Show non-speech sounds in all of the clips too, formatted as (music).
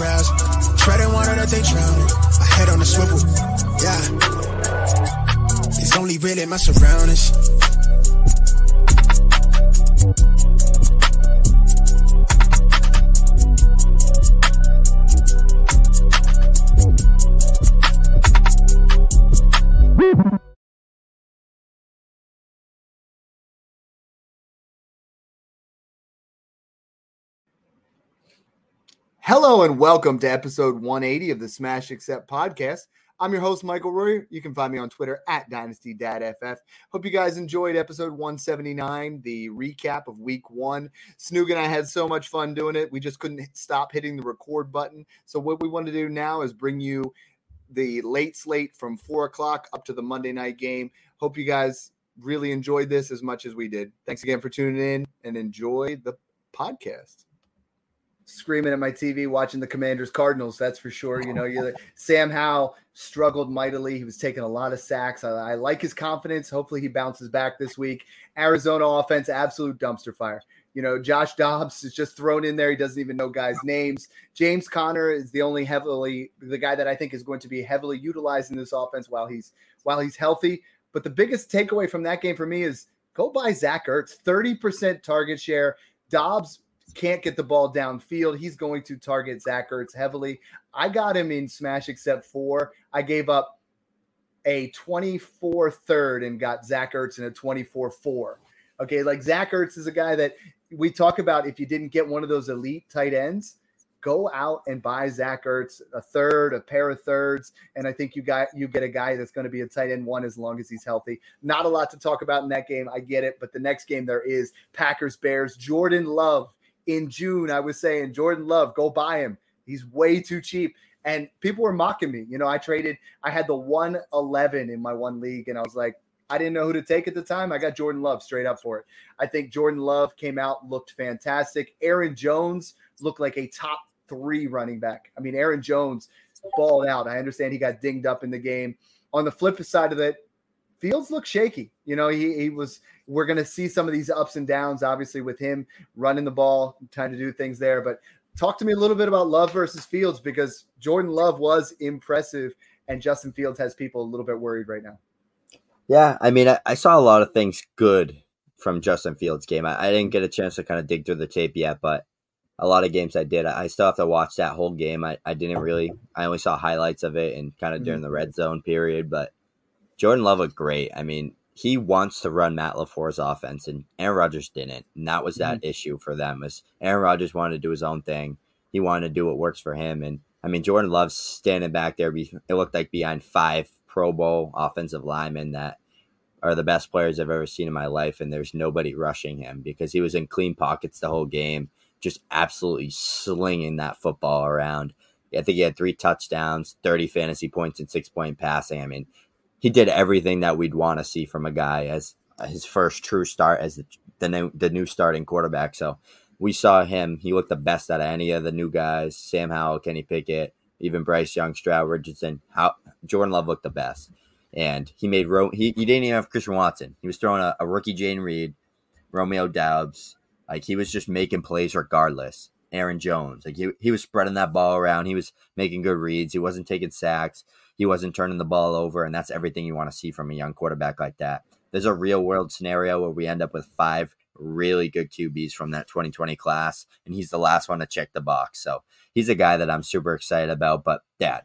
razzle. Treading water that they drowning. I head on the swivel. Yeah. It's only really my surroundings. (laughs) Hello and welcome to episode 180 of the Smash Accept podcast. I'm your host, Michael Royer. You can find me on Twitter at DynastyDadFF. Hope you guys enjoyed episode 179, the recap of week one. Snoog and I had so much fun doing it. We just couldn't stop hitting the record button. So, what we want to do now is bring you the late slate from four o'clock up to the Monday night game. Hope you guys really enjoyed this as much as we did. Thanks again for tuning in and enjoy the podcast screaming at my TV watching the Commanders Cardinals. That's for sure. You know, you're (laughs) Sam Howell struggled mightily. He was taking a lot of sacks. I, I, like his confidence. Hopefully, he bounces back this week. Arizona offense, absolute dumpster fire. You know, Josh Dobbs is just thrown in there. He doesn't even know guys' names. James Conner is the only heavily the guy that I think is going to be heavily utilized in this offense while he's while he's healthy. But the biggest takeaway from that game for me is go buy Zach Ertz, 30% target share. Dobbs can't get the ball downfield. He's going to target Zach Ertz heavily. I got him in smash except four. I gave up a 24 third and got Zach Ertz in a 24 4. Okay, like Zach Ertz is a guy that we talk about if you didn't get one of those elite tight ends, go out and buy Zach Ertz a third, a pair of thirds, and I think you got you get a guy that's going to be a tight end one as long as he's healthy. Not a lot to talk about in that game, I get it, but the next game there is Packers Bears. Jordan Love in June, I was saying Jordan Love, go buy him. He's way too cheap. And people were mocking me. You know, I traded, I had the 111 in my one league, and I was like, I didn't know who to take at the time. I got Jordan Love straight up for it. I think Jordan Love came out, looked fantastic. Aaron Jones looked like a top three running back. I mean, Aaron Jones balled out. I understand he got dinged up in the game. On the flip side of it, Fields looked shaky. You know, he, he was, we're going to see some of these ups and downs, obviously, with him running the ball, trying to do things there. But talk to me a little bit about Love versus Fields because Jordan Love was impressive and Justin Fields has people a little bit worried right now. Yeah. I mean, I, I saw a lot of things good from Justin Fields' game. I, I, didn't get a chance to kind of dig through the tape yet, but a lot of games I did. I, I still have to watch that whole game. I, I didn't really, I only saw highlights of it and kind of mm-hmm. during the red zone period, but Jordan Love looked great. I mean, he wants to run Matt LaFleur's offense, and Aaron Rodgers didn't. And that was that mm-hmm. issue for them. Is Aaron Rodgers wanted to do his own thing. He wanted to do what works for him. And I mean, Jordan Love standing back there. It looked like behind five Pro Bowl offensive linemen that are the best players I've ever seen in my life, and there's nobody rushing him because he was in clean pockets the whole game, just absolutely slinging that football around. I think he had three touchdowns, 30 fantasy points, and six point passing. I mean, he did everything that we'd want to see from a guy as his first true start as the, the new the new starting quarterback. So we saw him. He looked the best out of any of the new guys. Sam Howell, Kenny Pickett, even Bryce Young, Stroud Richardson. How Jordan Love looked the best, and he made Ro- he, he didn't even have Christian Watson. He was throwing a, a rookie Jane Reed, Romeo Doubs. Like he was just making plays regardless. Aaron Jones, like he, he was spreading that ball around. He was making good reads. He wasn't taking sacks. He wasn't turning the ball over, and that's everything you want to see from a young quarterback like that. There's a real world scenario where we end up with five really good QBs from that 2020 class, and he's the last one to check the box. So he's a guy that I'm super excited about. But, Dad,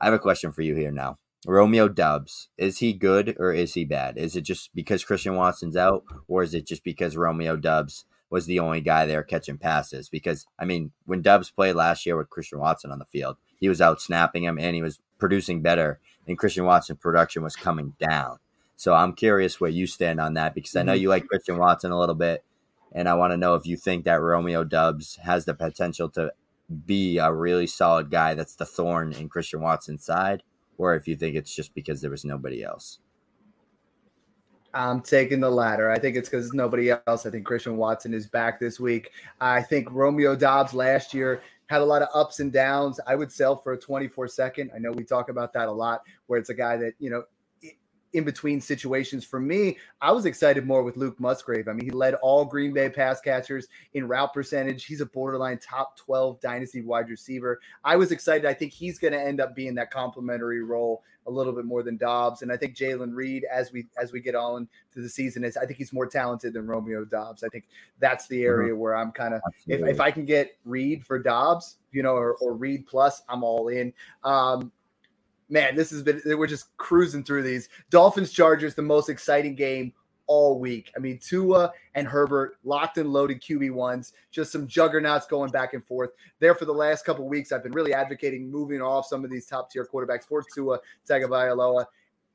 I have a question for you here now. Romeo Doubs, is he good or is he bad? Is it just because Christian Watson's out, or is it just because Romeo Doubs was the only guy there catching passes? Because, I mean, when Doubs played last year with Christian Watson on the field, he was out snapping him and he was producing better, and Christian Watson production was coming down. So I'm curious where you stand on that because I know mm-hmm. you like Christian Watson a little bit, and I want to know if you think that Romeo Doubs has the potential to be a really solid guy that's the thorn in Christian Watson's side, or if you think it's just because there was nobody else. I'm taking the latter. I think it's because nobody else. I think Christian Watson is back this week. I think Romeo Doubs last year had a lot of ups and downs. I would sell for a 24 second. I know we talk about that a lot, where it's a guy that, you know, in between situations. For me, I was excited more with Luke Musgrave. I mean, he led all Green Bay pass catchers in route percentage. He's a borderline top 12 dynasty wide receiver. I was excited. I think he's going to end up being that complementary role a little bit more than Doubs. And I think Jalen Reed, as we as we get on to the season, is I think he's more talented than Romeo Doubs. I think that's the area mm-hmm. where I'm kind of if, if I can get Reed for Doubs, you know, or, or Reed plus, I'm all in. Um, man, this has been we're just cruising through these. Dolphins Chargers, the most exciting game all week. I mean, Tua and Herbert locked and loaded QB ones, just some juggernauts going back and forth. There for the last couple weeks, I've been really advocating moving off some of these top tier quarterbacks for Tua Tagovailoa.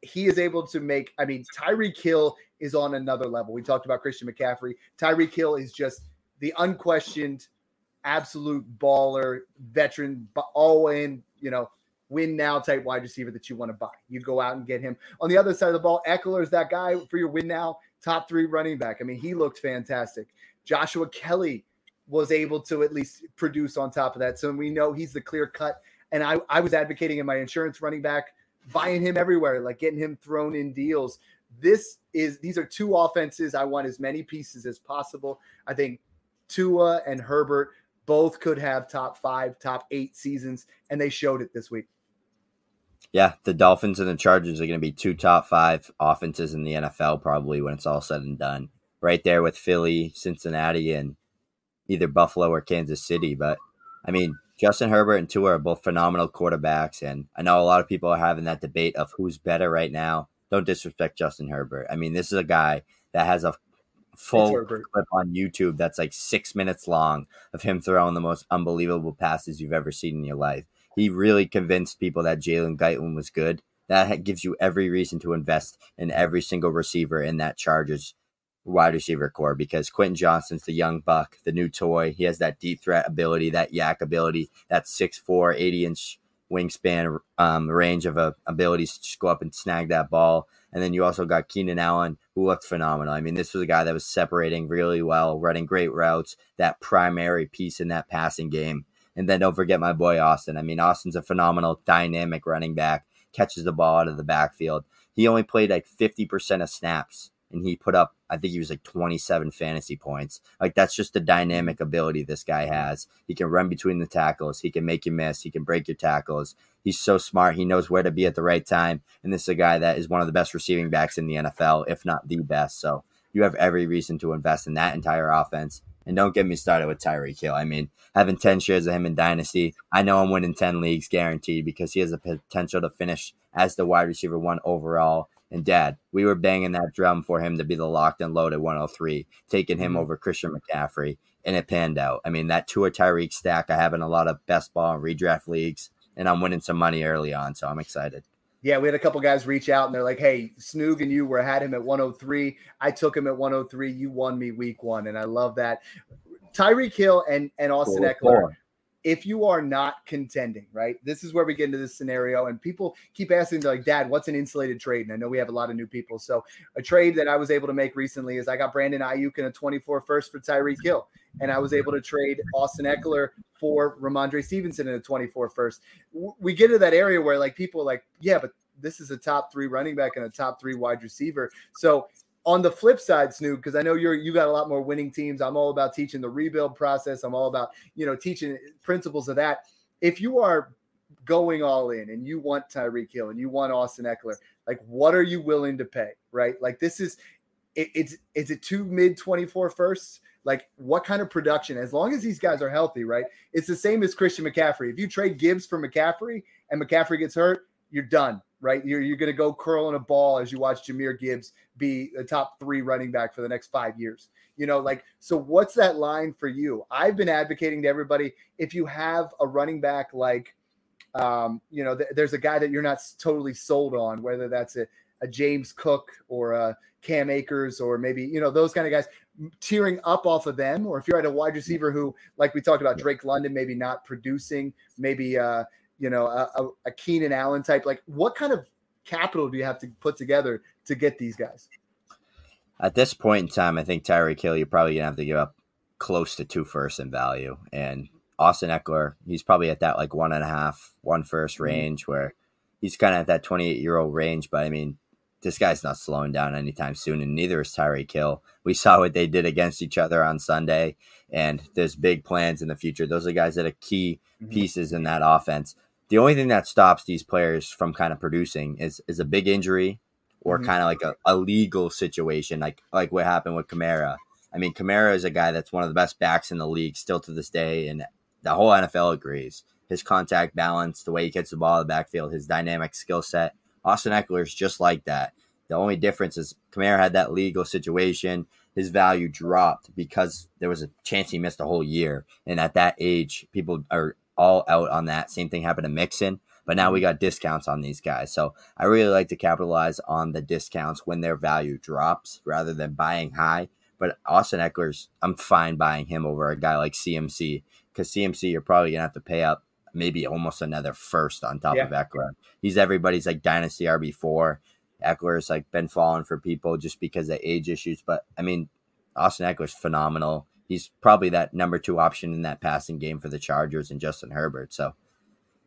He is able to make. I mean, Tyreek Hill is on another level. We talked about Christian McCaffrey. Tyreek Hill is just the unquestioned, absolute baller, veteran, all in. You know, win now type wide receiver that you want to buy. You go out and get him. On the other side of the ball, Ekeler is that guy for your win now top three running back. I mean, he looked fantastic. Joshua Kelly was able to at least produce on top of that. So we know he's the clear cut. And I, I was advocating in my insurance running back, buying him everywhere, like getting him thrown in deals. This is these are two offenses. I want as many pieces as possible. I think Tua and Herbert both could have top five, top eight seasons, and they showed it this week. Yeah, the Dolphins and the Chargers are going to be two top five offenses in the NFL probably when it's all said and done. Right there with Philly, Cincinnati, and either Buffalo or Kansas City. But I mean, Justin Herbert and Tua are both phenomenal quarterbacks, and I know a lot of people are having that debate of who's better right now. Don't disrespect Justin Herbert. I mean, this is a guy that has a full clip on YouTube that's like six minutes long of him throwing the most unbelievable passes you've ever seen in your life he really convinced people that Jalen Guyton was good. That gives you every reason to invest in every single receiver in that Chargers wide receiver core because Quentin Johnston's the young buck, the new toy. He has that deep threat ability, that YAC ability, that 6'4, 80 inch wingspan um, range of uh, abilities to just go up and snag that ball. And then you also got Keenan Allen, who looked phenomenal. I mean, this was a guy that was separating really well, running great routes, that primary piece in that passing game. And then don't forget my boy Austin. I mean, Austin's a phenomenal, dynamic running back, catches the ball out of the backfield. He only played like 50% of snaps and he put up, I think he was like 27 fantasy points. Like that's just the dynamic ability this guy has. He can run between the tackles, he can make you miss, he can break your tackles. He's so smart. He knows where to be at the right time. And this is a guy that is one of the best receiving backs in the NFL, if not the best. So you have every reason to invest in that entire offense. And don't get me started with Tyreek Hill. I mean, having 10 shares of him in Dynasty, I know I'm winning 10 leagues guaranteed because he has the potential to finish as the wide receiver one overall. And dad, we were banging that drum for him to be the locked and loaded 103, taking him mm-hmm. over Christian McCaffrey, and it panned out. I mean, that two Tua Tyreek stack, I have in a lot of best ball and redraft leagues, and I'm winning some money early on, so I'm excited. Yeah, we had a couple guys reach out and they're like, "Hey, Snoog and you were had him at 103. I took him at 103. You won me week one, and I love that." Tyreek Hill and and Austin Ekeler. If you are not contending, right? This is where we get into this scenario, and people keep asking, like, "Dad, what's an insulated trade?" And I know we have a lot of new people. So, a trade that I was able to make recently is I got Brandon Aiyuk and a 24 first for Tyreek Hill, and I was able to trade Austin Ekeler for Rhamondre Stevenson in a 24 first. We get to that area where like people like, yeah, but this is a top three running back and a top three wide receiver. So on the flip side, Snoog, because I know you're you got a lot more winning teams. I'm all about teaching the rebuild process. I'm all about you know teaching principles of that. If you are going all in and you want Tyreek Hill and you want Austin Ekeler, like what are you willing to pay? Right? Like this is it, it's is it two mid 24 firsts? Like what kind of production? As long as these guys are healthy, right? It's the same as Christian McCaffrey. If you trade Gibbs for McCaffrey and McCaffrey gets hurt, you're done, right? You're, you're going to go curling a ball as you watch Jahmyr Gibbs be a top three running back for the next five years. You know, like, so what's that line for you? I've been advocating to everybody if you have a running back like, um, you know, th- there's a guy that you're not totally sold on, whether that's a, a James Cook or a Cam Akers or maybe, you know, those kind of guys tearing up off of them. Or if you're at a wide receiver who, like we talked about, Drake London, maybe not producing, maybe, uh, you know, a, a Keenan Allen type, like what kind of capital do you have to put together to get these guys? At this point in time, I think Tyreek Hill, you're probably gonna have to give up close to two firsts in value, and Austin Ekeler, he's probably at that like one and a half, one first mm-hmm. range where he's kind of at that 28 year old range. But I mean, this guy's not slowing down anytime soon, and neither is Tyreek Hill. We saw what they did against each other on Sunday, and there's big plans in the future. Those are guys that are key mm-hmm. pieces in that offense. The only thing that stops these players from kind of producing is is a big injury or mm-hmm. kind of like a, a legal situation, like like what happened with Kamara. I mean, Kamara is a guy that's one of the best backs in the league still to this day, and the whole NFL agrees. His contact balance, the way he gets the ball in the backfield, his dynamic skill set. Austin Ekeler is just like that. The only difference is Kamara had that legal situation. His value dropped because there was a chance he missed a whole year. And at that age, people are all out on that. Same thing happened to Mixon. But now we mm-hmm. got discounts on these guys. So I really like to capitalize on the discounts when their value drops rather than buying high. But Austin Ekeler's, I'm fine buying him over a guy like CMC because CMC, you're probably going to have to pay up maybe almost another first on top yeah. of Ekeler. He's everybody's like dynasty RB4. Ekeler's like been falling for people just because of age issues. But I mean, Austin Ekeler's phenomenal. He's probably that number two option in that passing game for the Chargers and Justin Herbert. So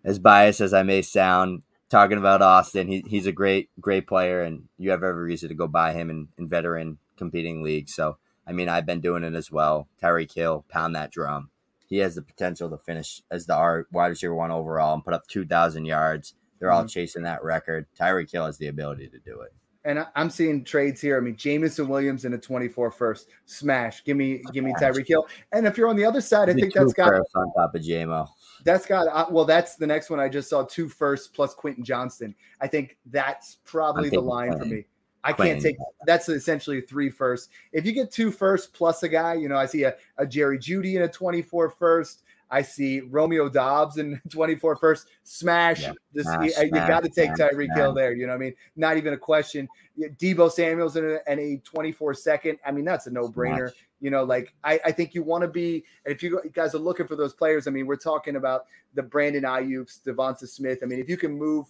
as biased as I may sound, talking about Austin, he, he's a great, great player, and you have every reason to go buy him in, in veteran competing leagues. So, I mean, I've been doing it as well. Tyreek Hill, pound that drum. He has the potential to finish as the wide receiver one overall and put up 2,000 yards. They're mm-hmm. all chasing that record. Tyreek Hill has the ability to do it and I'm seeing trades here. I mean, Jameson Williams in a 24 first smash. Give me, give me Tyreek Hill. And if you're on the other side, I think that's got on top of JMO. That's got uh, well. That's the next one. I just saw two firsts plus Quentin Johnston. I think that's probably the line for me. I can't take that's essentially three firsts. If you get two firsts plus a guy, you know, I see a, a Jerry Jeudy in a 24 first. I see Romeo Doubs in (laughs) 24 first smash. Yeah. This, you, you got to take Tyreek Hill there. You know what I mean? Not even a question. Deebo Samuel's in a, in a 24 second. I mean, that's a no brainer. You know, like I, I think you want to be, if you guys are looking for those players, I mean, we're talking about the Brandon Aiyuk's, Devonta Smith. I mean, if you can move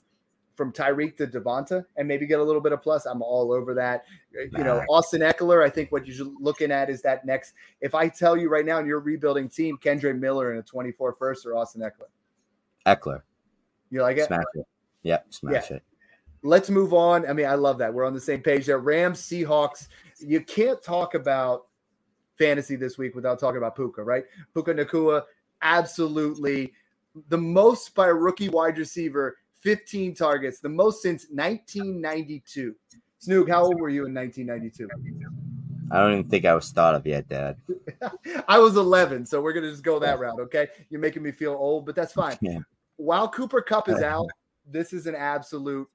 from Tyreek to Devonta and maybe get a little bit of plus, I'm all over that. Uh, you know, Austin Ekeler, I think what you're looking at is that next. If I tell you right now in your rebuilding team, Kendre Miller in a 24 first or Austin Ekeler? Ekeler. You like it? Smash it. Yep, smash yeah. it. Let's move on. I mean, I love that. We're on the same page there. Rams, Seahawks. You can't talk about fantasy this week without talking about Puka, right? Puka Nacua, absolutely the most by a rookie wide receiver 15 targets, the most since 1992. Snoog, how old were you in 1992? I don't even think I was thought of yet, Dad. (laughs) I was 11, so we're gonna just go that route. Okay, you're making me feel old, but that's fine. Yeah. While Cooper Kupp is (laughs) out, this is an absolute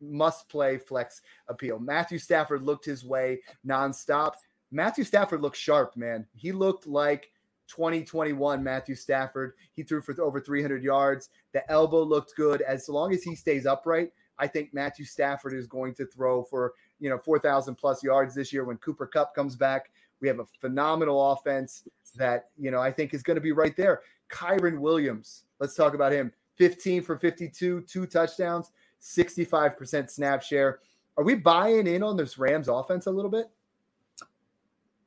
must-play flex appeal. Matthew Stafford looked his way nonstop. Matthew Stafford looked sharp, man. He looked like 2021 Matthew Stafford. He threw for over 300 yards. The elbow looked good. As long as he stays upright, I think Matthew Stafford is going to throw for, you know, 4,000 plus yards this year when Cooper Kupp comes back. We have a phenomenal offense that, you know, I think is going to be right there. Kyren Williams, let's talk about him. 15 for 52, two touchdowns, 65% snap share. Are we buying in on this Rams offense a little bit?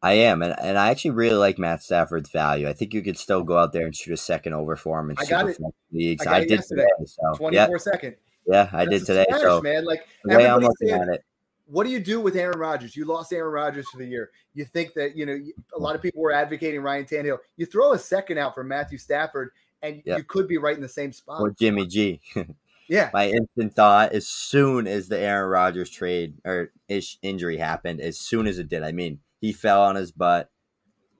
I am, and, and I actually really like Matt Stafford's value. I think you could still go out there and shoot a second over for him in I got it. leagues. I, I did today. So, 24 yeah. second. Yeah, I That's did today. Smash, so man, like the way I'm looking saying, at it. What do you do with Aaron Rodgers? You lost Aaron Rodgers for the year. You think that you know a lot of people were advocating Ryan Tannehill. You throw a second out for Matthew Stafford, and yep. you could be right in the same spot. Or Jimmy G. (laughs) yeah. My instant thought, as soon as the Aaron Rodgers trade or ish injury happened, as soon as it did, I mean he fell on his butt.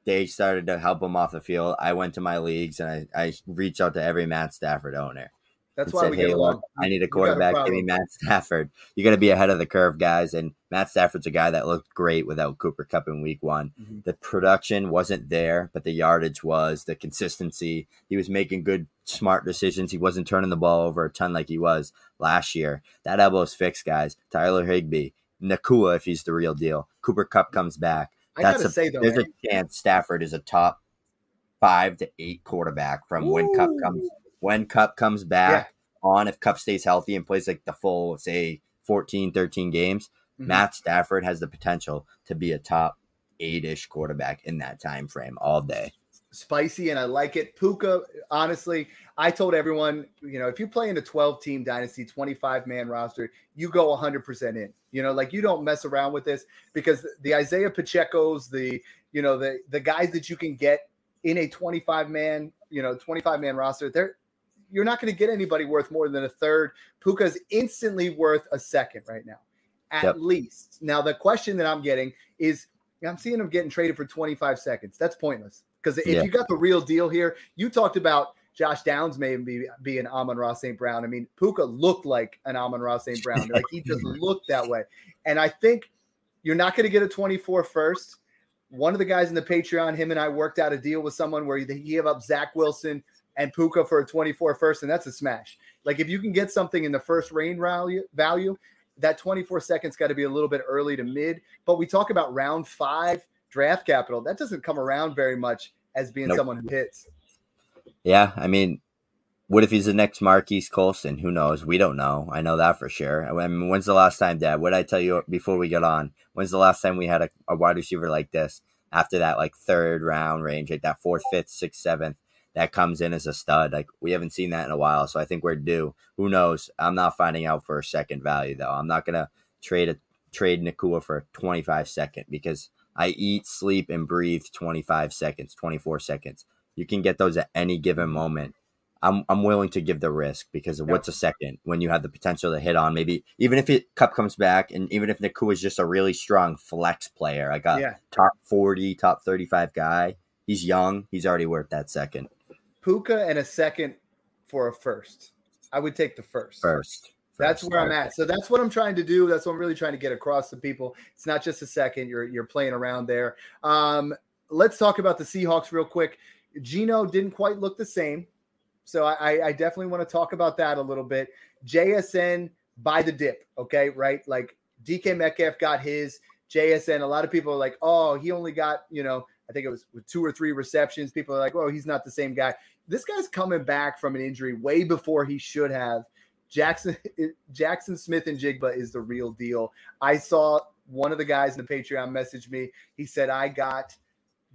They started to help him off the field. I went to my leagues and I, I reached out to every Matt Stafford owner. That's why said, we hey, get along. Look, I need a quarterback. A Give me Matt Stafford. You got to be ahead of the curve, guys. And Matt Stafford's a guy that looked great without Cooper Kupp in Week One. Mm-hmm. The production wasn't there, but the yardage was. The consistency. He was making good, smart decisions. He wasn't turning the ball over a ton like he was last year. That elbow's fixed, guys. Tyler Higbee, Nacua, if he's the real deal. Cooper Kupp comes back. That's I gotta a, say though, there's man. a chance Stafford is a top five to eight quarterback from Ooh. when Kupp comes when Kupp comes back yeah. on. If Kupp stays healthy and plays like the full, say 14, 13 games, mm-hmm. Matt Stafford has the potential to be a top eight-ish quarterback in that time frame all day. Spicy and I like it. Puka, honestly, I told everyone, you know, if you play in a 12 team dynasty, 25 man roster, you go 100% in. You know, like you don't mess around with this because the Isaiah Pacheco's, the, you know, the the guys that you can get in a 25 man, you know, 25 man roster, they're you're not going to get anybody worth more than a third. Puka's instantly worth a second right now, at yep. least. Now, the question that I'm getting is I'm seeing him getting traded for 25 seconds. That's pointless. Because if yeah. you got the real deal here, you talked about Josh Downs maybe being be an Amon-Ra St. Brown. I mean, Puka looked like an Amon-Ra St. Brown. Like he just (laughs) looked that way. And I think you're not going to get a 24 first. One of the guys in the Patreon, him and I worked out a deal with someone where he gave up Zach Wilson and Puka for a 24 first, and that's a smash. Like if you can get something in the first range value, value that 24 seconds got to be a little bit early to mid. But we talk about round five draft capital. That doesn't come around very much as being nope. someone who hits. Yeah, I mean, what if he's the next Marquise Colston? Who knows? We don't know. I know that for sure. I mean, when's the last time, Dad? What did I tell you before we get on? When's the last time we had a, a wide receiver like this after that, like third round range, like that fourth, fifth, sixth, seventh? that comes in as a stud. Like we haven't seen that in a while, so I think we're due. Who knows? I'm not finding out for a second value though. I'm not gonna trade a trade Nacua for 25 second because I eat, sleep, and breathe 25 seconds, 24 seconds. You can get those at any given moment. I'm I'm willing to give the risk because of what's a second when you have the potential to hit on maybe even if it Kupp comes back and even if Nacua is just a really strong flex player, like a yeah. top 40, top 35 guy. He's young. He's already worth that second. Puka and a second for a first. I would take the first. First. That's where I'm at. So that's what I'm trying to do. That's what I'm really trying to get across to people. It's not just a second. You're you're playing around there. Um, let's talk about the Seahawks real quick. Geno didn't quite look the same. So I, I definitely want to talk about that a little bit. JSN by the dip. Okay, right? Like DK Metcalf got his. JSN. A lot of people are like, oh, he only got, you know, I think it was with two or three receptions. People are like, oh, he's not the same guy this guy's coming back from an injury way before he should have. Jaxon (laughs) Jaxon Smith-Njigba is the real deal. I saw one of the guys in the Patreon message me. He said I got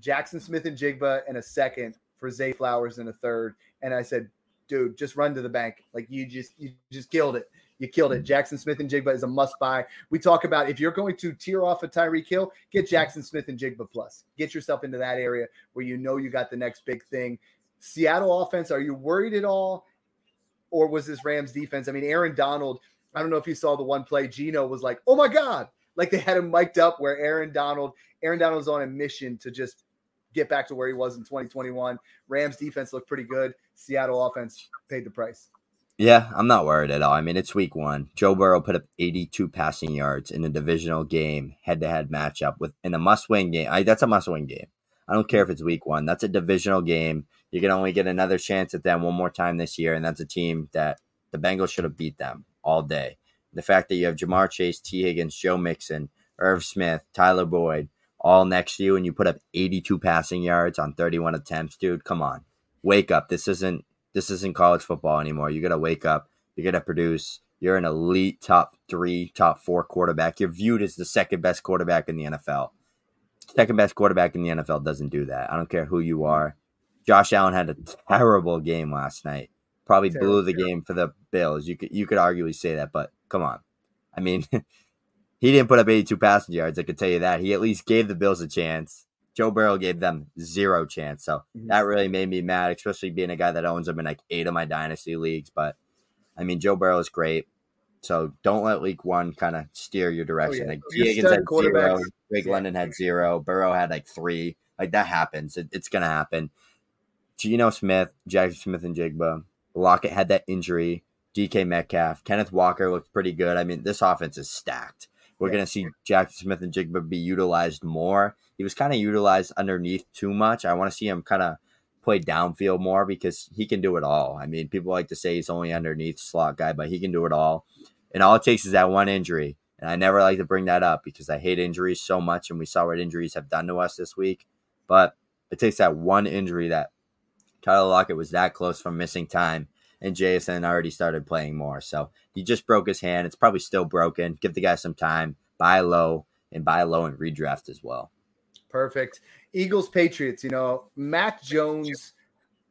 Jaxon Smith-Njigba in a second for Zay Flowers in a third, and I said, dude, just run to the bank. Like you just you just killed it. You killed it. Jaxon Smith-Njigba is a must buy. We talk about if you're going to tear off a Tyreek Hill, get Jaxon Smith-Njigba plus. Get yourself into that area where you know you got the next big thing. Seattle offense, are you worried at all? Or was this Rams defense? I mean, Aaron Donald, I don't know if you saw the one play, Geno was like, oh my God. Like they had him mic'd up where Aaron Donald, Aaron Donald was on a mission to just get back to where he was in 2021. Rams defense looked pretty good. Seattle offense paid the price. Yeah, I'm not worried at all. I mean, it's week one. Joe Burrow put up 82 passing yards in a divisional game, head to head matchup with in a must win game. I, that's a must win game. I don't care if it's week one. That's a divisional game. You can only get another chance at them one more time this year, and that's a team that the Bengals should have beat them all day. The fact that you have Ja'Marr Chase, Tee Higgins, Joe Mixon, Irv Smith, Tyler Boyd, all next to you, and you put up 82 passing yards on 31 attempts, dude. Come on, wake up. This isn't this isn't college football anymore. You got to wake up. You got to produce. You're an elite top three, top four quarterback. You're viewed as the second best quarterback in the NFL. Second best quarterback in the NFL doesn't do that. I don't care who you are. Josh Allen had a terrible game last night. Probably terrible, blew the terrible. game for the Bills. You could you could arguably say that, but come on. I mean, (laughs) he didn't put up 82 passing yards. I could tell you that. He at least gave the Bills a chance. Joe Burrow gave them zero chance. So mm-hmm. that really made me mad, especially being a guy that owns them in like eight of my dynasty leagues. But I mean, Joe Burrow is great. So don't let week one kind of steer your direction. Oh, yeah. Like Higgins had zero, Drake yeah. London had zero, Burrow had like three. Like that happens. It, it's gonna happen. Geno Smith, Jaxon Smith-Njigba. Lockett had that injury. DK Metcalf, Kenneth Walker looked pretty good. I mean, this offense is stacked. We're yeah. going to see Jaxon Smith-Njigba be utilized more. He was kind of utilized underneath too much. I want to see him kind of play downfield more because he can do it all. I mean, people like to say he's only underneath slot guy, but he can do it all. And all it takes is that one injury. And I never like to bring that up because I hate injuries so much, and we saw what injuries have done to us this week. But it takes that one injury that Tyler Lockett was that close from missing time, and Jason already started playing more. So he just broke his hand. It's probably still broken. Give the guy some time. Buy low and buy low and redraft as well. Perfect. Eagles Patriots. You know, Mac Jones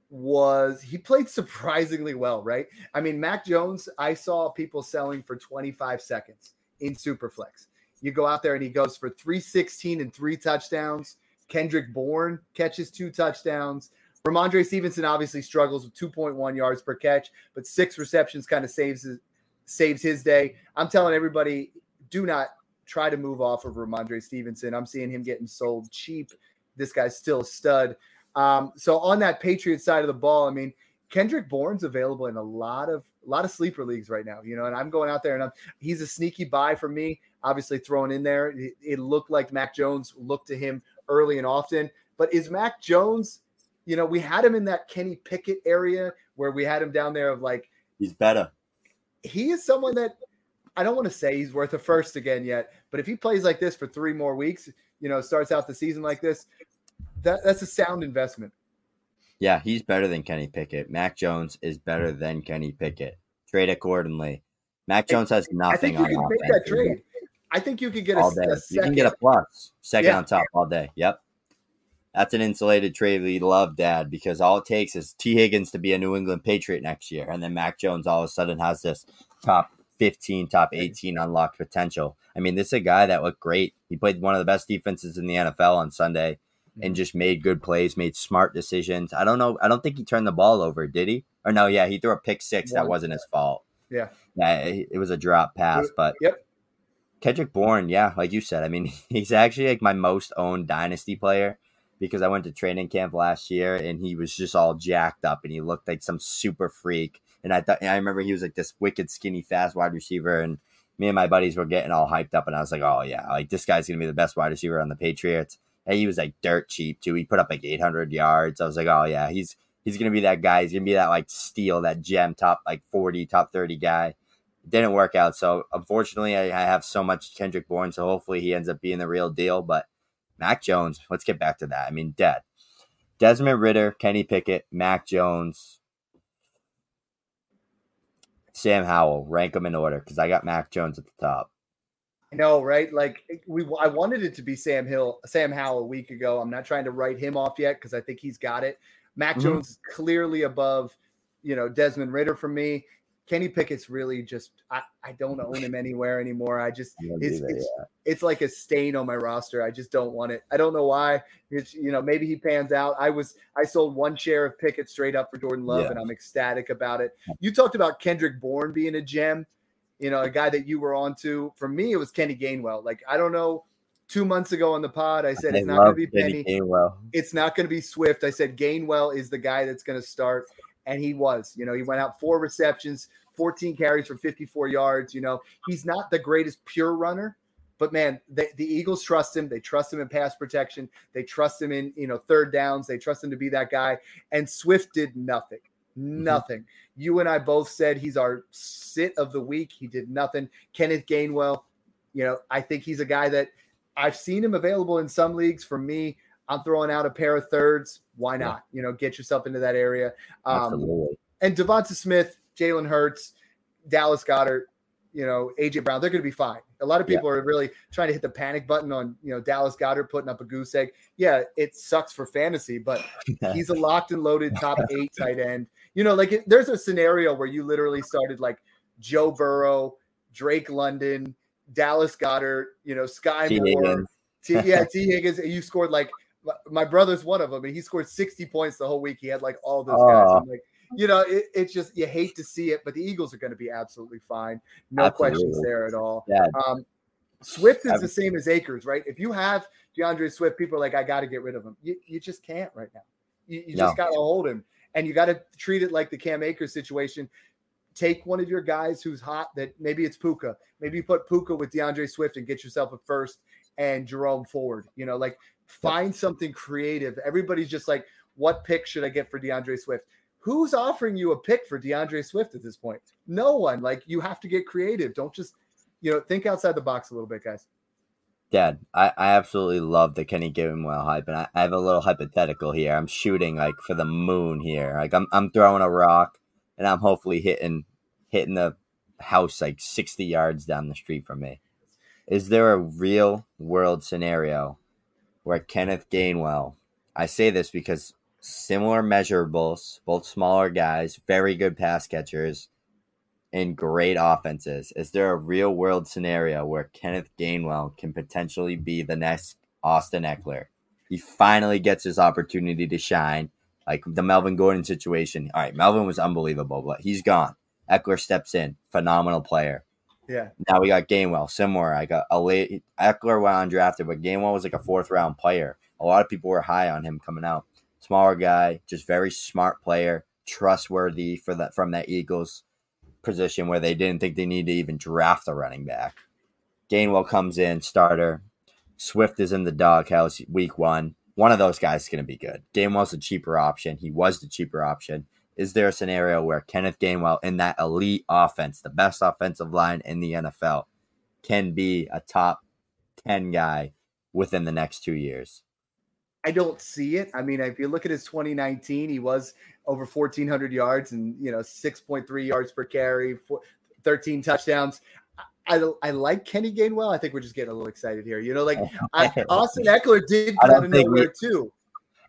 was he played surprisingly well, right? I mean, Mac Jones, I saw people selling for 25 seconds in Superflex. You go out there and he goes for 316 and three touchdowns. Kendrick Bourne catches two touchdowns. Rhamondre Stevenson obviously struggles with 2.1 yards per catch, but six receptions kind of saves his, saves his day. I'm telling everybody, do not try to move off of Rhamondre Stevenson. I'm seeing him getting sold cheap. This guy's still a stud. Um, so on that Patriot side of the ball, I mean, Kendrick Bourne's available in a lot of a lot of sleeper leagues right now, you know, and I'm going out there and I'm, he's a sneaky buy for me. Obviously, thrown in there, it, it looked like Mac Jones looked to him early and often. But is Mac Jones, you know, we had him in that Kenny Pickett area where we had him down there of like he's better. He is someone that I don't want to say he's worth a first again yet, but if he plays like this for three more weeks, you know, starts out the season like this, that that's a sound investment. Yeah, he's better than Kenny Pickett. Mac Jones is better than Kenny Pickett. Trade accordingly. Mac Jones has nothing I think you can make that trade. I think you could get all a, day. A you can get a plus second yeah. on top all day. Yep. That's an insulated trade we love, Dad, because all it takes is Tee Higgins to be a New England Patriot next year, and then Mac Jones all of a sudden has this top 15, top 18 unlocked potential. I mean, this is a guy that looked great. He played one of the best defenses in the NFL on Sunday and mm-hmm. just made good plays, made smart decisions. I don't know. I don't think he turned the ball over, did he? Or no, yeah, he threw a pick six. That wasn't his fault. Yeah. Yeah, it was a drop pass, but yep. Kendrick Bourne, yeah, like you said, I mean, (laughs) he's actually like my most owned dynasty player because I went to training camp last year and he was just all jacked up and he looked like some super freak. And I thought, I remember he was like this wicked skinny, fast wide receiver. And me and my buddies were getting all hyped up. And I was like, oh, yeah, like this guy's going to be the best wide receiver on the Patriots. And he was like dirt cheap too. He put up like 800 yards. I was like, oh, yeah, he's, he's going to be that guy. He's going to be that like steal, that gem, top like 40, top 30 guy didn't work out. So unfortunately, I, I, have so much Kendrick Bourne. So hopefully he ends up being the real deal. But Mac Jones, let's get back to that. I mean, dead. Desmond Ridder, Kenny Pickett, Mac Jones, Sam Howell. Rank them in order because I got Mac Jones at the top. I know, right? Like we, I wanted it to be Sam Hill, Sam Howell a week ago. I'm not trying to write him off yet because I think he's got it. Mac mm-hmm. Jones is clearly above, you know, Desmond Ridder for me. Kenny Pickett's really just I, I don't own him anywhere anymore. I just it's it's, yeah. it's like a stain on my roster. I just don't want it. I don't know why. It's you know maybe he pans out. I was I sold one share of Pickett straight up for Jordan Love, yeah. and I'm ecstatic about it. You talked about Kendrick Bourne being a gem, you know, a guy that you were on to. For me, it was Kenny Gainwell. Like I don't know. Two months ago on the pod, I said I it's not going to be Penny. Gainwell. It's not going to be Swift. I said Gainwell is the guy that's going to start and he was. You know, he went out four receptions, 14 carries for 54 yards. You know, he's not the greatest pure runner, but man, they, the Eagles trust him. They trust him in pass protection. They trust him in you know third downs. They trust him to be that guy. And Swift did nothing. Mm-hmm. Nothing. Mm-hmm. You and I both said he's our sit of the week. He did nothing. Kenneth Gainwell, you know, I think he's a guy that I've seen him available in some leagues. For me, I'm throwing out a pair of thirds. Why not? You know, get yourself into that area. Um. And Devonta Smith, Jalen Hurts, Dallas Goedert, you know, AJ Brown, they're going to be fine. A lot of people yeah. are really trying to hit the panic button on, you know, Dallas Goedert putting up a goose egg. Yeah, it sucks for fantasy, but (laughs) he's a locked and loaded (laughs) top eight tight end. You know, like it, there's a scenario where you literally started like Joe Burrow, Drake London, Dallas Goedert, you know, Sky T. Moore. T, yeah, (laughs) Tee Higgins. You scored like my brother's one of them, and he scored 60 points the whole week. He had like all those guys. I'm like, you know, it, it's just you hate to see it, but the Eagles are going to be absolutely fine. No absolutely. questions there at all. Yeah. Um, Swift is the same as Akers, right? If you have D'Andre Swift, people are like, I got to get rid of him. You, you just can't right now. You, you no. just got to hold him, and you got to treat it like the Cam Akers situation. Take one of your guys who's hot. That maybe it's Puka. Maybe you put Puka with D'Andre Swift and get yourself a first and Jerome Ford. You know, like find something creative. Everybody's just like, what pick should I get for D'Andre Swift? Who's offering you a pick for D'Andre Swift at this point? No one. Like you have to get creative. Don't just, you know, think outside the box a little bit, guys. Dad, I, I absolutely love the Kenny Gainwell hype, and I, I have a little hypothetical here. I'm shooting like for the moon here. Like I'm I'm throwing a rock, and I'm hopefully hitting hitting the house like 60 yards down the street from me. Is there a real world scenario where Kenneth Gainwell, I say this because similar measurables, both smaller guys, very good pass catchers, and great offenses. Is there a real world scenario where Kenneth Gainwell can potentially be the next Austin Ekeler? He finally gets his opportunity to shine, like the Melvin Gordon situation. All right, Melvin was unbelievable, but he's gone. Ekeler steps in, phenomenal player. Yeah. Now we got Gainwell, similar. I got a late Ekeler went undrafted, but Gainwell was like a fourth round player. A lot of people were high on him coming out. Smaller guy, just very smart player, trustworthy for that from that Eagles position where they didn't think they needed to even draft a running back. Gainwell comes in, starter. Swift is in the doghouse week one. One of those guys is going to be good. Gainwell's a cheaper option. He was the cheaper option. Is there a scenario where Kenneth Gainwell in that elite offense, the best offensive line in the NFL, can be a top 10 guy within the next two years? I don't see it. I mean, if you look at his 2019, he was over 1,400 yards and you know 6.3 yards per carry, 13 touchdowns. I, I like Kenny Gainwell. I think we're just getting a little excited here. You know, like (laughs) I, Austin Ekeler did come out of nowhere we, too.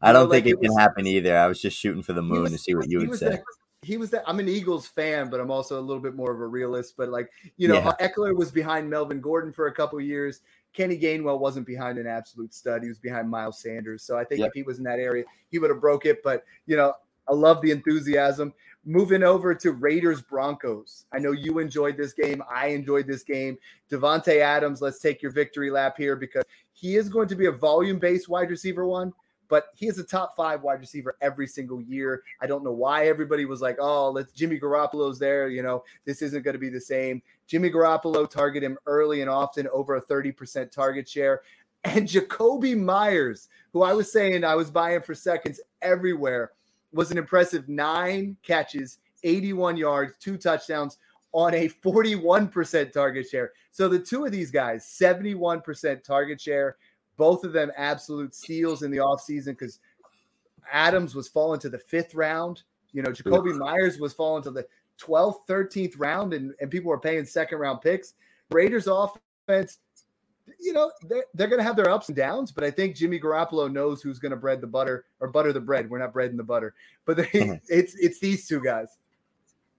I don't think like it, it can happen either. I was just shooting for the moon was, to see what you would say. That, he was that I'm an Eagles fan, but I'm also a little bit more of a realist. But like, you know, yeah. Ekeler was behind Melvin Gordon for a couple years. Kenny Gainwell wasn't behind an absolute stud. He was behind Miles Sanders. So I think yep. if he was in that area, he would have broke it. But you know, I love the enthusiasm. Moving over to Raiders Broncos. I know you enjoyed this game. I enjoyed this game. Davante Adams, let's take your victory lap here because he is going to be a volume based wide receiver one but he is a top five wide receiver every single year. I don't know why everybody was like, oh, let's Jimmy Garoppolo's there. You know, this isn't going to be the same. Jimmy Garoppolo target him early and often over a 30% target share. And Jakobi Meyers, who I was saying I was buying for seconds everywhere, was an impressive nine catches, 81 yards, two touchdowns on a 41% target share. So the two of these guys, 71% target share both of them absolute steals in the offseason because Adams was falling to the fifth round. You know, Jakobi Meyers was falling to the 12th, 13th round, and, and people were paying second round picks. Raiders offense, you know, they're, they're going to have their ups and downs, but I think Jimmy Garoppolo knows who's going to bread the butter or butter the bread. We're not breading the butter, but they, mm-hmm. (laughs) it's it's these two guys.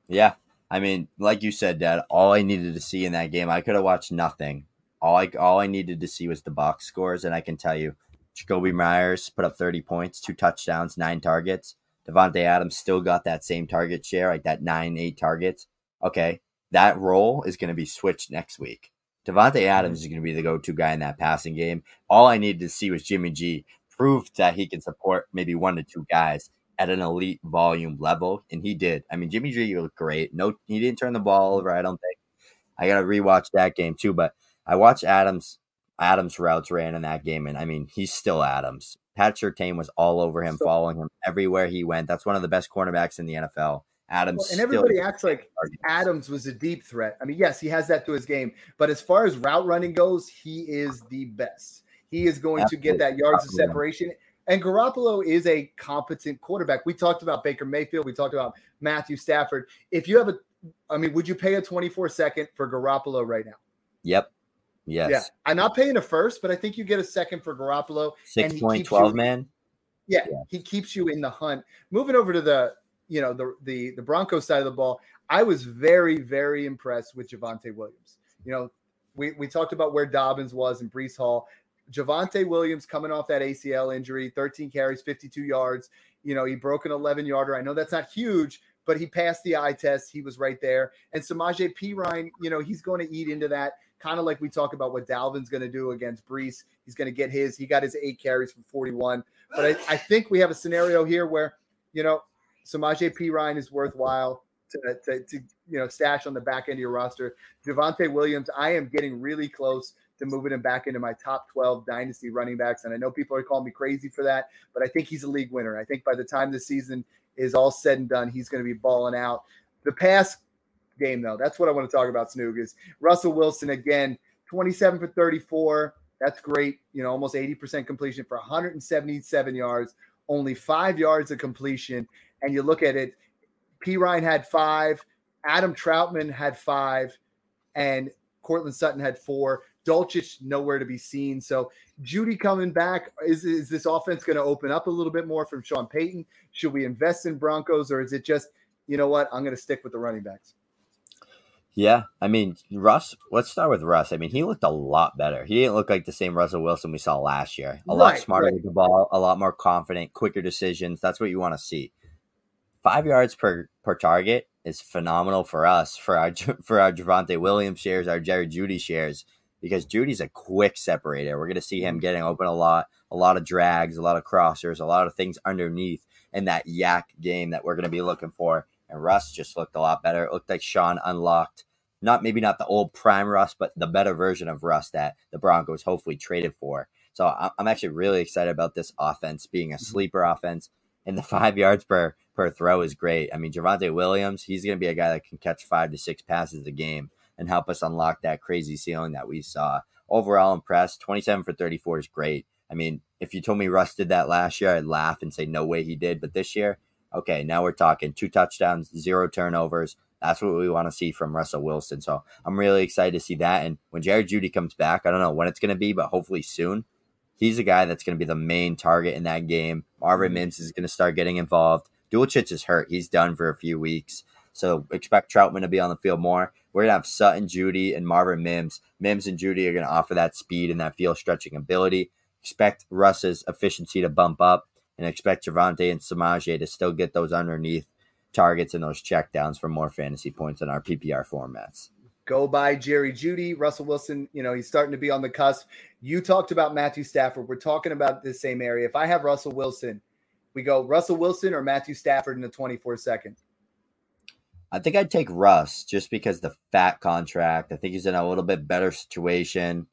Yeah. I mean, like you said, Dad, all I needed to see in that game, I could have watched nothing all I all I needed to see was the box scores, and I can tell you, Jakobi Meyers put up 30 points, two touchdowns, nine targets. Davante Adams still got that same target share, like that nine, eight targets. Okay, that role is going to be switched next week. Davante mm-hmm. Adams is going to be the go-to guy in that passing game. All I needed to see was Jimmy G prove that he can support maybe one to two guys at an elite volume level, and he did. I mean, Jimmy G looked great. No, he didn't turn the ball over. I don't think. I got to rewatch that game too, but I watched Adams Adams routes ran in that game, and I mean he's still Adams. Pat Surtain was all over him, so, following him everywhere he went. That's one of the best cornerbacks in the NFL. Adams well, and everybody acts like Adams was a deep threat. I mean, yes, he has that to his game, but as far as route running goes, he is the best. He is going Absolutely. to get that yards of separation. And Garoppolo is a competent quarterback. We talked about Baker Mayfield. We talked about Matthew Stafford. If you have a, I mean, would you pay a 24 second for Garoppolo right now? Yep. Yes. Yeah. I'm not paying a first, but I think you get a second for Garoppolo. Six point twelve man. Yeah, yeah, he keeps you in the hunt. Moving over to the, you know, the the the Broncos side of the ball, I was very, very impressed with Javonte Williams. You know, we, we talked about where Dobbins was and Breece Hall. Javonte Williams coming off that ACL injury, 13 carries, 52 yards. You know, he broke an 11 yarder. I know that's not huge, but he passed the eye test. He was right there. And Samaje Perine, you know, he's going to eat into that kind of like we talk about what Dalvin's going to do against Breece. He's going to get his. He got his eight carries for 41. But I, I think we have a scenario here where, you know, Samaje Perine is worthwhile to, to, to, you know, stash on the back end of your roster. Javonte Williams, I am getting really close to moving him back into my top 12 dynasty running backs. And I know people are calling me crazy for that, but I think he's a league winner. I think by the time the season is all said and done, he's going to be balling out. The past game, though. That's what I want to talk about, Snoog, is Russell Wilson again, 27 for 34. That's great. You know, almost 80% completion for 177 yards, only five yards of completion. And you look at it, Perine had five, Adam Trautman had five, and Courtland Sutton had four. Dulcich nowhere to be seen. So Jeudy coming back is is this offense going to open up a little bit more from Sean Payton? Should we invest in Broncos or is it just you know what I'm going to stick with the running backs? Yeah, I mean Russ. Let's start with Russ. I mean, he looked a lot better. He didn't look like the same Russell Wilson we saw last year. A lot smarter right. with the ball, a lot more confident, quicker decisions. That's what you want to see. Five yards per per target is phenomenal for us for our (laughs) for our Javonte Williams shares, our Jerry Jeudy shares, because Jeudy's a quick separator. We're going to see him mm-hmm. getting open a lot, a lot of drags, a lot of crossers, a lot of things underneath in that YAC game that we're going to be looking for and Russ just looked a lot better. It looked like Sean unlocked not maybe not the old prime Russ, but the better version of Russ that the Broncos hopefully traded for. So I'm actually really excited about this offense being a mm-hmm. sleeper offense, and the (laughs) five yards per per throw is great. I mean, Javonte Williams, he's going to be a guy that can catch five to six passes a game and help us unlock that crazy ceiling that we saw. Overall, impressed. 27 for 34 is great. I mean, if you told me Russ did that last year, I'd laugh and say no way he did. But this year, okay, now we're talking two touchdowns, zero turnovers. That's what we want to see from Russell Wilson. So I'm really excited to see that. And when Jerry Jeudy comes back, I don't know when it's going to be, but hopefully soon. He's a guy that's going to be the main target in that game. Marvin mm-hmm. Mims is going to start getting involved. Dulcich is hurt. He's done for a few weeks. So expect Trautman to be on the field more. We're going to have Sutton, Jeudy, and Marvin Mims. Mims and Jeudy are going to offer that speed and that field stretching ability. Expect Russ's efficiency to bump up and expect Javonte and Samaje to still get those underneath targets and those checkdowns for more fantasy points in our PPR formats. Go buy Jerry Jeudy, Russell Wilson. You know, he's starting to be on the cusp. You talked about Matthew Stafford. We're talking about the same area. If I have Russell Wilson, we go Russell Wilson or Matthew Stafford in the 24 second. I think I'd take Russ just because the fat contract. I think he's in a little bit better situation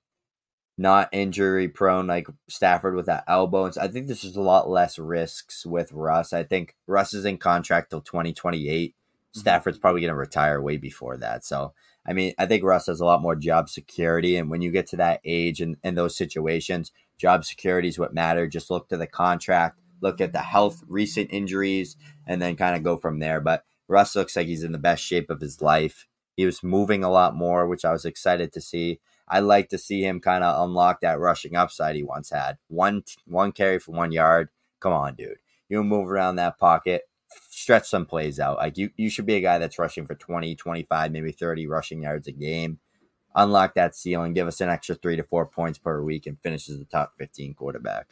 not injury prone like Stafford with that elbow. And so I think this is a lot less risks with Russ. I think Russ is in contract till 2028. Mm-hmm. Stafford's probably going to retire way before that. So, I mean, I think Russ has a lot more job security. And when you get to that age and in those situations, job security is what matter. Just look to the contract, look at the health, recent injuries, and then kind of go from there. But Russ looks like he's in the best shape of his life. He was moving a lot more, which I was excited to see. I like to see him kind of unlock that rushing upside he once had. One one carry for one yard. Come on, dude. You move around that pocket, stretch some plays out. Like you, you should be a guy that's rushing for 20, 25, maybe 30 rushing yards a game. Unlock that ceiling, give us an extra three to four points per week, and finishes the top 15 quarterback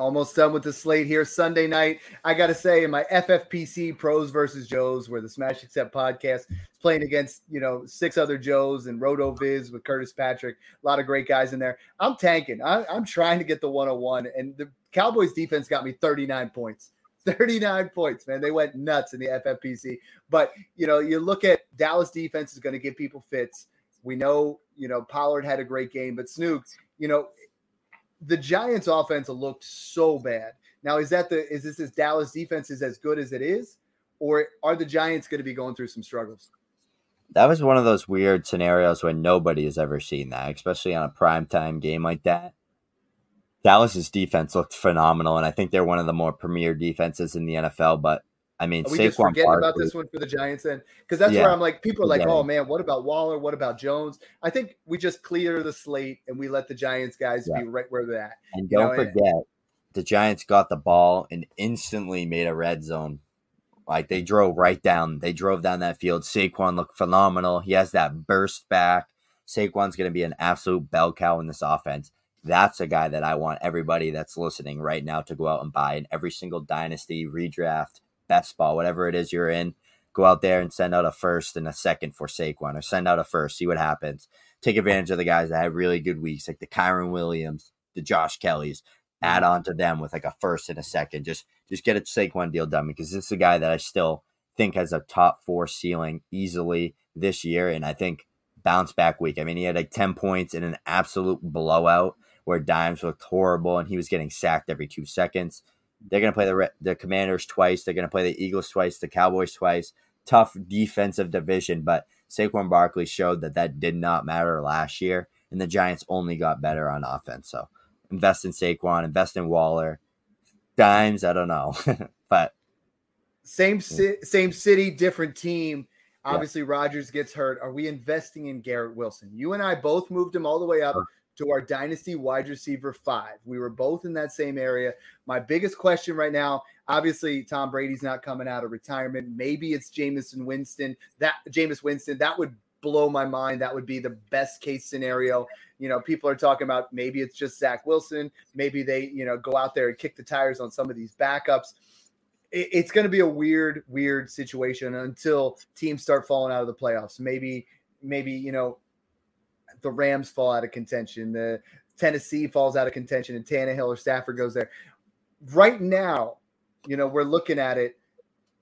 almost done with the slate here Sunday night. I got to say, in my FFPC pros versus Joes, where the Smash Accept podcast is playing against you know six other Joes and RotoViz with Curtis Patrick, a lot of great guys in there. I'm tanking. I, I'm trying to get the 101, and the Cowboys defense got me 39 points. (laughs) 39 points, man. They went nuts in the FFPC. But you know, you look at Dallas defense is going to give people fits. We know, you know, Pollard had a great game, but Snoog, you know, the Giants offense looked so bad. Now, is that the is this this Dallas defense is as good as it is, or are the Giants going to be going through some struggles? That was one of those weird scenarios when nobody has ever seen that, especially on a primetime game like that. Dallas's defense looked phenomenal, and I think they're one of the more premier defenses in the NFL. But I mean, are we Saquon just forgetting Barkley, about this one for the Giants then? Because that's yeah, where I'm like, people are like, oh man, what about Waller? What about Jones? I think we just clear the slate and we let the Giants guys yeah. be right where they're at. And don't know? forget, the Giants got the ball and instantly made a red zone. Like they drove right down, they drove down that field. Saquon looked phenomenal. He has that burst back. Saquon's going to be an absolute bell cow in this offense. That's a guy that I want everybody that's listening right now to go out and buy in every single dynasty redraft best ball, whatever it is you're in, go out there and send out a first and a second for Saquon, or send out a first, see what happens. Take advantage of the guys that have really good weeks, like the Kyren Williams, the Josh Kelleys. Add mm-hmm. on to them with like a first and a second. Just just get a Saquon deal done because this is a guy that I still think has a top four ceiling easily this year, and I think bounce back week. I mean, he had like ten points in an absolute blowout where Dimes looked horrible and he was getting sacked every two seconds. They're going to play the the Commanders twice. They're going to play the Eagles twice, the Cowboys twice. Tough defensive division, but Saquon Barkley showed that that did not matter last year, and the Giants only got better on offense. So invest in Saquon, invest in Waller. Dimes, I don't know, (laughs) but same ci- same city, different team. Obviously, yeah. Rodgers gets hurt. Are we investing in Garrett Wilson? You and I both moved him all the way up to our dynasty wide receiver five. We were both in that same area. My biggest question right now, obviously, Tom Brady's not coming out of retirement. Maybe it's Jameson Winston. That Jameis Winston, that would blow my mind. That would be the best case scenario. You know, people are talking about maybe it's just Zach Wilson. Maybe they, you know, go out there and kick the tires on some of these backups. it's going to be a weird, weird situation until teams start falling out of the playoffs. Maybe, maybe, you know, the Rams fall out of contention, the Tennessee falls out of contention, and Tannehill or Stafford goes there. Right now, you know, we're looking at it.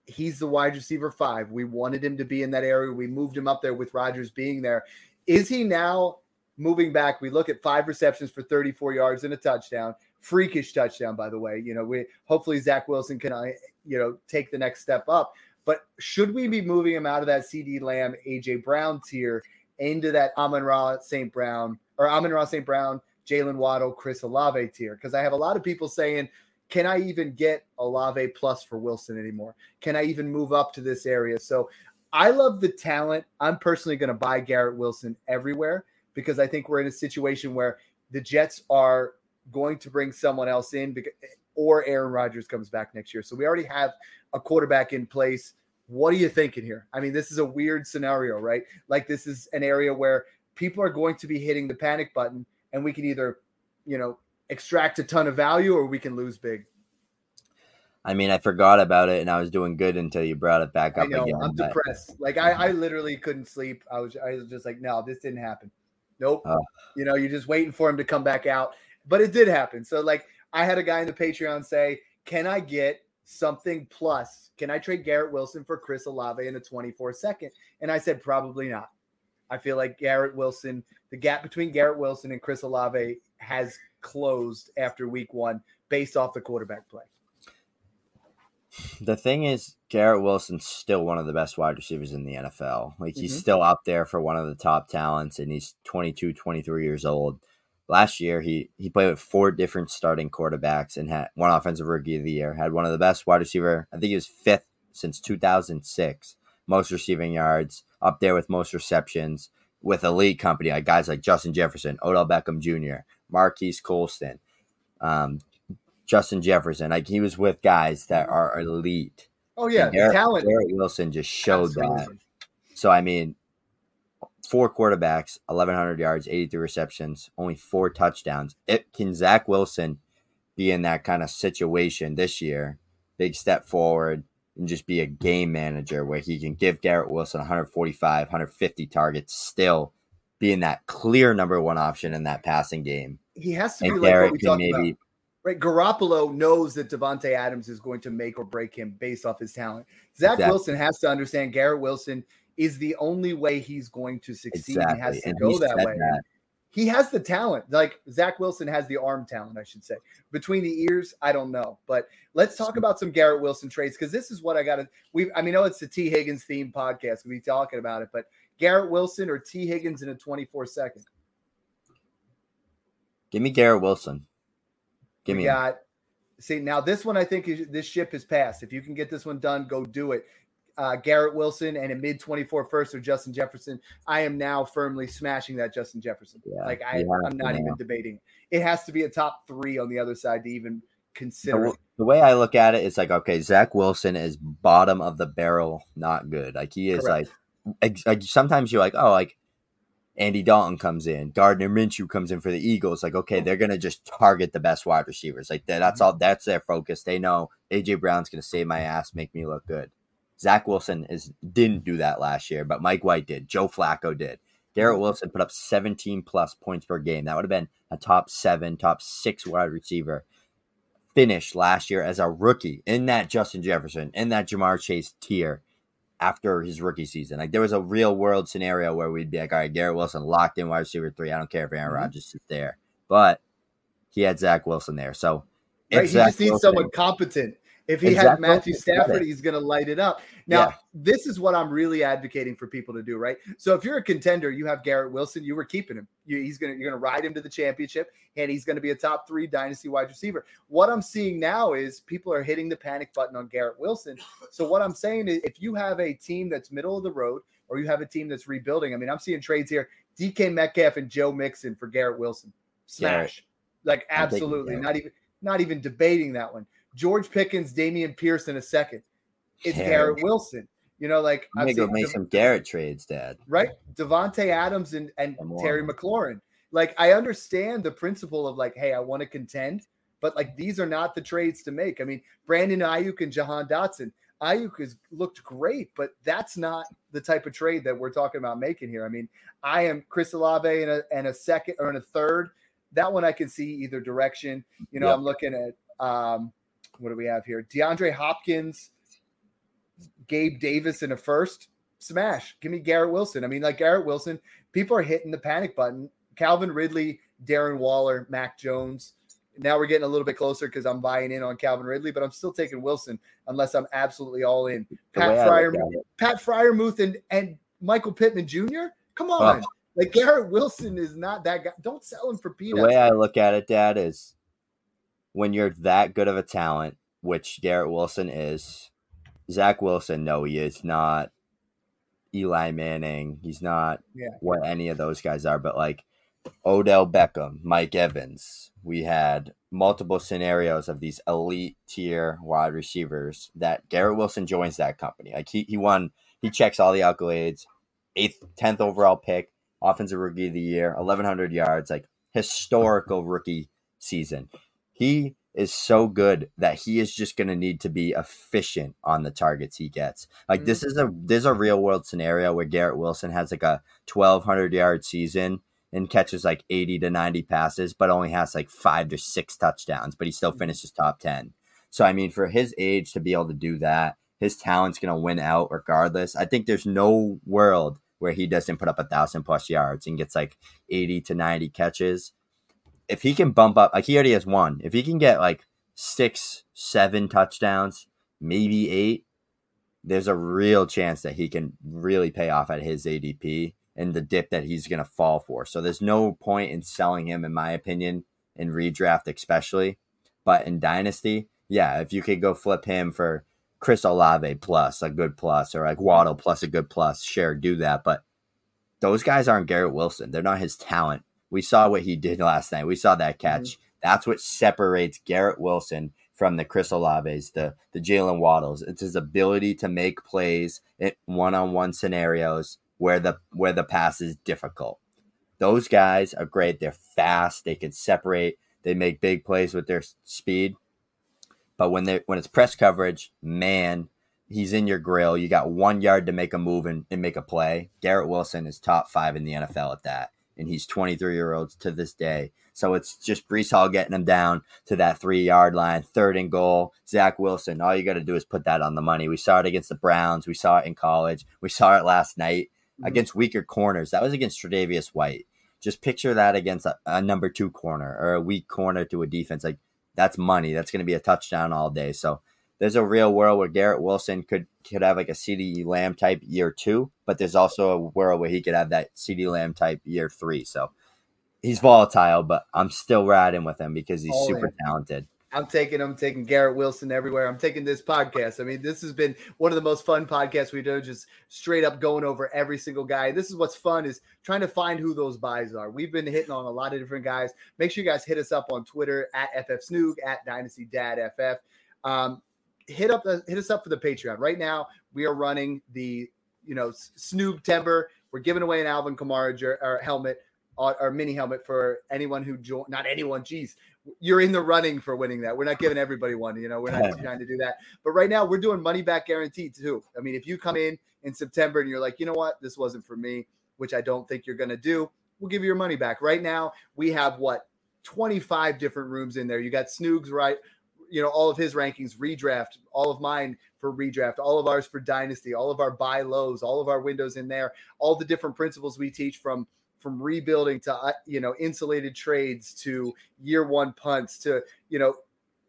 He's the wide receiver five. We wanted him to be in that area. We moved him up there with Rodgers being there. Is he now moving back? We look at five receptions for 34 yards and a touchdown. Freakish touchdown, by the way. You know, we hopefully Zach Wilson can, uh, you know, take the next step up. But should we be moving him out of that CeeDee Lamb, AJ Brown tier into that Amon-Ra St. Brown or Amon-Ra St. Brown, Jalen Waddle, Chris Olave tier. Because I have a lot of people saying, can I even get Olave plus for Wilson anymore? Can I even move up to this area? So I love the talent. I'm personally going to buy Garrett Wilson everywhere because I think we're in a situation where the Jets are going to bring someone else in because, or Aaron Rodgers comes back next year. So we already have a quarterback in place what are you thinking here? I mean, this is a weird scenario, right? Like this is an area where people are going to be hitting the panic button, and we can either, you know, extract a ton of value or we can lose big. I mean, I forgot about it and I was doing good until you brought it back up I know, again. I'm but... depressed. Like I, I literally couldn't sleep. I was I was just like, no, this didn't happen. Nope. Oh. You know, you're just waiting for him to come back out. But it did happen. So like I had a guy in the Patreon say, Can I get something plus. Can I trade Garrett Wilson for Chris Olave in a 24 second? And I said, probably not. I feel like Garrett Wilson, the gap between Garrett Wilson and Chris Olave has closed after week one based off the quarterback play. The thing is, Garrett Wilson's still one of the best wide receivers in the NFL. Like, he's mm-hmm. still up there for one of the top talents, and he's 22, 23 years old last year he he played with four different starting quarterbacks and had one offensive rookie of the year had one of the best wide receiver i think he was fifth since 2006 most receiving yards up there with most receptions with elite company like guys like justin jefferson odell beckham jr marquise colston um, justin jefferson like he was with guys that are elite. Oh yeah Garrett, talent. Garrett wilson just showed Absolutely. that. So i mean four quarterbacks, 1,100 yards, 83 receptions, only four touchdowns. It, can Zach Wilson be in that kind of situation this year? Big step forward and just be a game manager where he can give Garrett Wilson 145, 150 targets, still being that clear number one option in that passing game. He has to and be Garrett like what we maybe, about. Right, Garoppolo knows that Davante Adams is going to make or break him based off his talent. Zach exactly. Wilson has to understand Garrett Wilson is the only way he's going to succeed. Exactly. He has to and go that way. That. He has the talent. Like Zach Wilson has the arm talent, I should say. Between the ears, I don't know. But let's talk about some Garrett Wilson trades because this is what I got to. We, I mean, I know it's the Tee Higgins theme podcast. We'll be talking about it, but Garrett Wilson or Tee Higgins in a 24 second. Give me Garrett Wilson. Give we me. Got. See now, this one I think is, this ship has passed. If you can get this one done, go do it uh, Garrett Wilson and a mid 24 first or Justin Jefferson, I am now firmly smashing that Justin Jefferson. Yeah, like I, am not yeah. even debating. It has to be a top three on the other side to even consider. The, the, way I look at it is like, okay, Zach Wilson is bottom of the barrel, not good. Like he is Correct. like, like sometimes you're like, oh, like Andy Dalton comes in, Gardner Minshew comes in for the Eagles. Like, okay, they're gonna just target the best wide receivers. Like that's mm-hmm. all. That's their focus. They know AJ Brown's gonna save my ass, make me look good. Zach Wilson is didn't do that last year, but Mike White did. Joe Flacco did. Garrett. Wilson put up 17 plus points per game. That would have been a top seven, top six wide receiver. Finished last year as a rookie in that Justin Jefferson, in that Ja'Marr Chase tier after his rookie season. Like there was a real world scenario where we'd be like, all right, Garrett Wilson locked in wide receiver three. I don't care if Aaron mm-hmm. Rodgers is there. But he had Zach Wilson there. So right, he just needs Wilson, someone competent If he Exactly. had Matthew Stafford, he's going to light it up. Now, Yeah. this is what I'm really advocating for people to do, right? So if you're a contender, you have Garrett Wilson, you were keeping him. You, he's going to you're going to ride him to the championship and he's going to be a top 3 dynasty wide receiver. What I'm seeing now is people are hitting the panic button on Garrett Wilson. So what I'm saying is if you have a team that's middle of the road or you have a team that's rebuilding, I mean, I'm seeing trades here, DK Metcalf and Joe Mixon for Garrett Wilson. Smash. Like absolutely. Not even not even debating that one. George Pickens, Dameon Pierce in a second. It's Garrett. Garrett Wilson. You know, like I'm gonna make some Garrett trades, Dad. right? Davante Adams and, and Terry. McLaurin. Like I understand the principle of like, hey, I want to contend, but like these are not the trades to make. I mean, Brandon Aiyuk and Jahan Dotson. Aiyuk has looked great, but that's not the type of trade that we're talking about making here. I mean, I am Chris Olave in a and a second or in a third. That one I can see either direction. You know, Yep. I'm looking at um, what do we have here? DeAndre Hopkins, Gabe Davis in a first. Smash. Give me Garrett Wilson. I mean, like Garrett Wilson, people are hitting the panic button. Calvin Ridley, Darren Waller, Mac Jones. Now we're getting a little bit closer because I'm buying in on Calvin Ridley, but I'm still taking Wilson unless I'm absolutely all in. Pat Fryer, look at it- Pat Freiermuth and, and Michael Pittman Jr. Come on. Like Garrett Wilson is not that guy. Don't sell him for peanuts. the way I look at it, Dad, is when you're that good of a talent, which Garrett Wilson is, Zach Wilson, no, he is not Eli Manning. He's not Yeah. what any of those guys are, but like Odell Beckham, Mike Evans, we had multiple scenarios of these elite tier wide receivers that Garrett Wilson joins that company. Like he, he won, he checks all the accolades, eighth, 10th overall pick, offensive rookie of the year, 1,100 yards, like historical rookie season. He is so good that he is just going to need to be efficient on the targets he gets. Like this mm. is a this is a real world scenario where Garrett Wilson has like a 1200 yard season and catches like 80 to 90 passes but only has like 5 to 6 touchdowns but he still mm. finishes top 10. So I mean for his age to be able to do that, his talent's going to win out regardless. I think there's no world where he doesn't put up a 1000 plus yards and gets like 80 to 90 catches if he can bump up, like he already has one, if he can get like six, seven touchdowns, maybe eight, there's a real chance that he can really pay off at his ADP and the dip that he's going to fall for. So there's no point in selling him, in my opinion, in redraft, especially. But in Dynasty, yeah, if you could go flip him for Chris Olave plus a good plus or like Waddle plus a good plus, share, do that. But those guys aren't Garrett Wilson. They're not his talent. We saw what he did last night. We saw that mm-hmm. catch. That's what separates Garrett Wilson from the Chris Olaves, the the Jalen Waddles. It's his ability to make plays in one on one scenarios where the where the pass is difficult. Those guys are great. They're fast. They can separate. They make big plays with their speed. But when they when it's press coverage, man, he's in your grill. You got one yard to make a move and, and make a play. Garrett Wilson is top five in the NFL at that. And he's 23 year olds to this day. So it's just Breece Hall getting him down to that three yard line, third and goal. Zach Wilson, all you got to do is put that on the money. We saw it against the Browns. We saw it in college. We saw it last night Mhm. against weaker corners. That was against Tre'Davious White. Just picture that against a, a number two corner or a weak corner to a defense. Like that's money. That's going to be a touchdown all day. So there's a real world where Garrett Wilson could could have like a CeeDee Lamb type year two, but there's also a world where he could have that CeeDee Lamb type year three. So he's volatile, but I'm still riding with him because he's All super in. talented. I'm taking I'm taking Garrett Wilson everywhere. I'm taking this podcast. I mean, this has been one of the most fun podcasts we do, just straight up going over every single guy. This is what's fun is trying to find who those buys are. We've been hitting on a lot of different guys. Make sure you guys hit us up on Twitter at FF Snoog at Dynasty Dad FF. Um, hit up the, hit us up for the Patreon. Right now, we are running the you know Snoog Timber. We're giving away an Alvin Kamara jer- or helmet or, or mini helmet for anyone who joined. Not anyone. Jeez, you're in the running for winning that. We're not giving everybody one. You know, we're not trying to do that. But right now, we're doing money back guarantee too. I mean, if you come in in September and you're like, you know what, this wasn't for me, which I don't think you're going to do, we'll give you your money back. Right now, we have what 25 different rooms in there. You got Snoogs right. You know, all of his rankings, redraft, all of mine for redraft, all of ours for dynasty, all of our buy lows, all of our windows in there, all the different principles we teach from from rebuilding to uh, you know insulated trades to year one punts to you know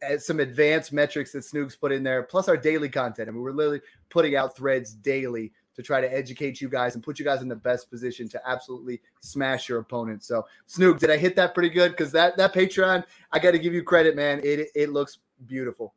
uh, some advanced metrics that Snoog's put in there, plus our daily content. I mean, we're literally putting out threads daily to try to educate you guys and put you guys in the best position to absolutely smash your opponent. So, Snoog, did I hit that pretty good? Because that that Patreon, I got to give you credit, man. It it looks beautiful.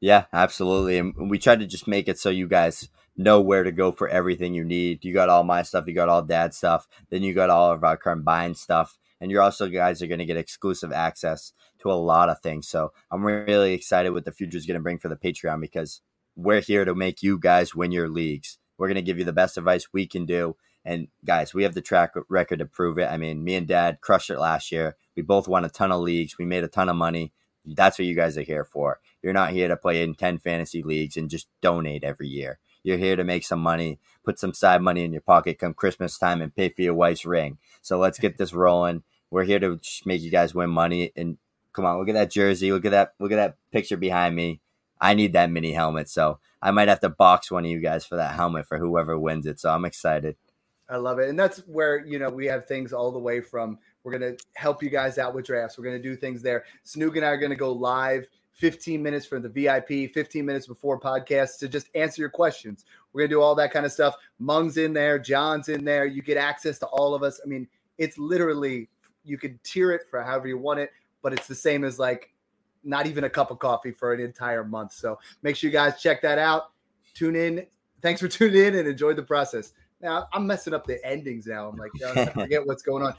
Yeah, absolutely. And we tried to just make it so you guys know where to go for everything you need. You got all my stuff, you got all dad stuff, then you got all of our combined stuff. And you're also guys are going to get exclusive access to a lot of things. So I'm really excited what the future is going to bring for the Patreon because we're here to make you guys win your leagues. We're going to give you the best advice we can do. And guys, we have the track record to prove it. I mean, me and dad crushed it last year. We both won a ton of leagues. We made a ton of money. That's what you guys are here for. You're not here to play in 10 fantasy leagues and just donate every year. You're here to make some money, put some side money in your pocket come Christmas time and pay for your wife's ring. So let's get this rolling. We're here to make you guys win money. And come on, look at that jersey. Look at that. Look at that picture behind me. I need that mini helmet. So I might have to box one of you guys for that helmet for whoever wins it. So I'm excited. I love it. And that's where, you know, we have things all the way from we're going to help you guys out with drafts. We're going to do things there. Snoog and I are going to go live 15 minutes for the VIP, 15 minutes before podcasts to just answer your questions. We're going to do all that kind of stuff. Mung's in there, John's in there. You get access to all of us. I mean, it's literally, you could tier it for however you want it, but it's the same as like not even a cup of coffee for an entire month. So make sure you guys check that out. Tune in. Thanks for tuning in and enjoy the process. Now I'm messing up the endings now. I'm like, I forget (laughs) what's going on.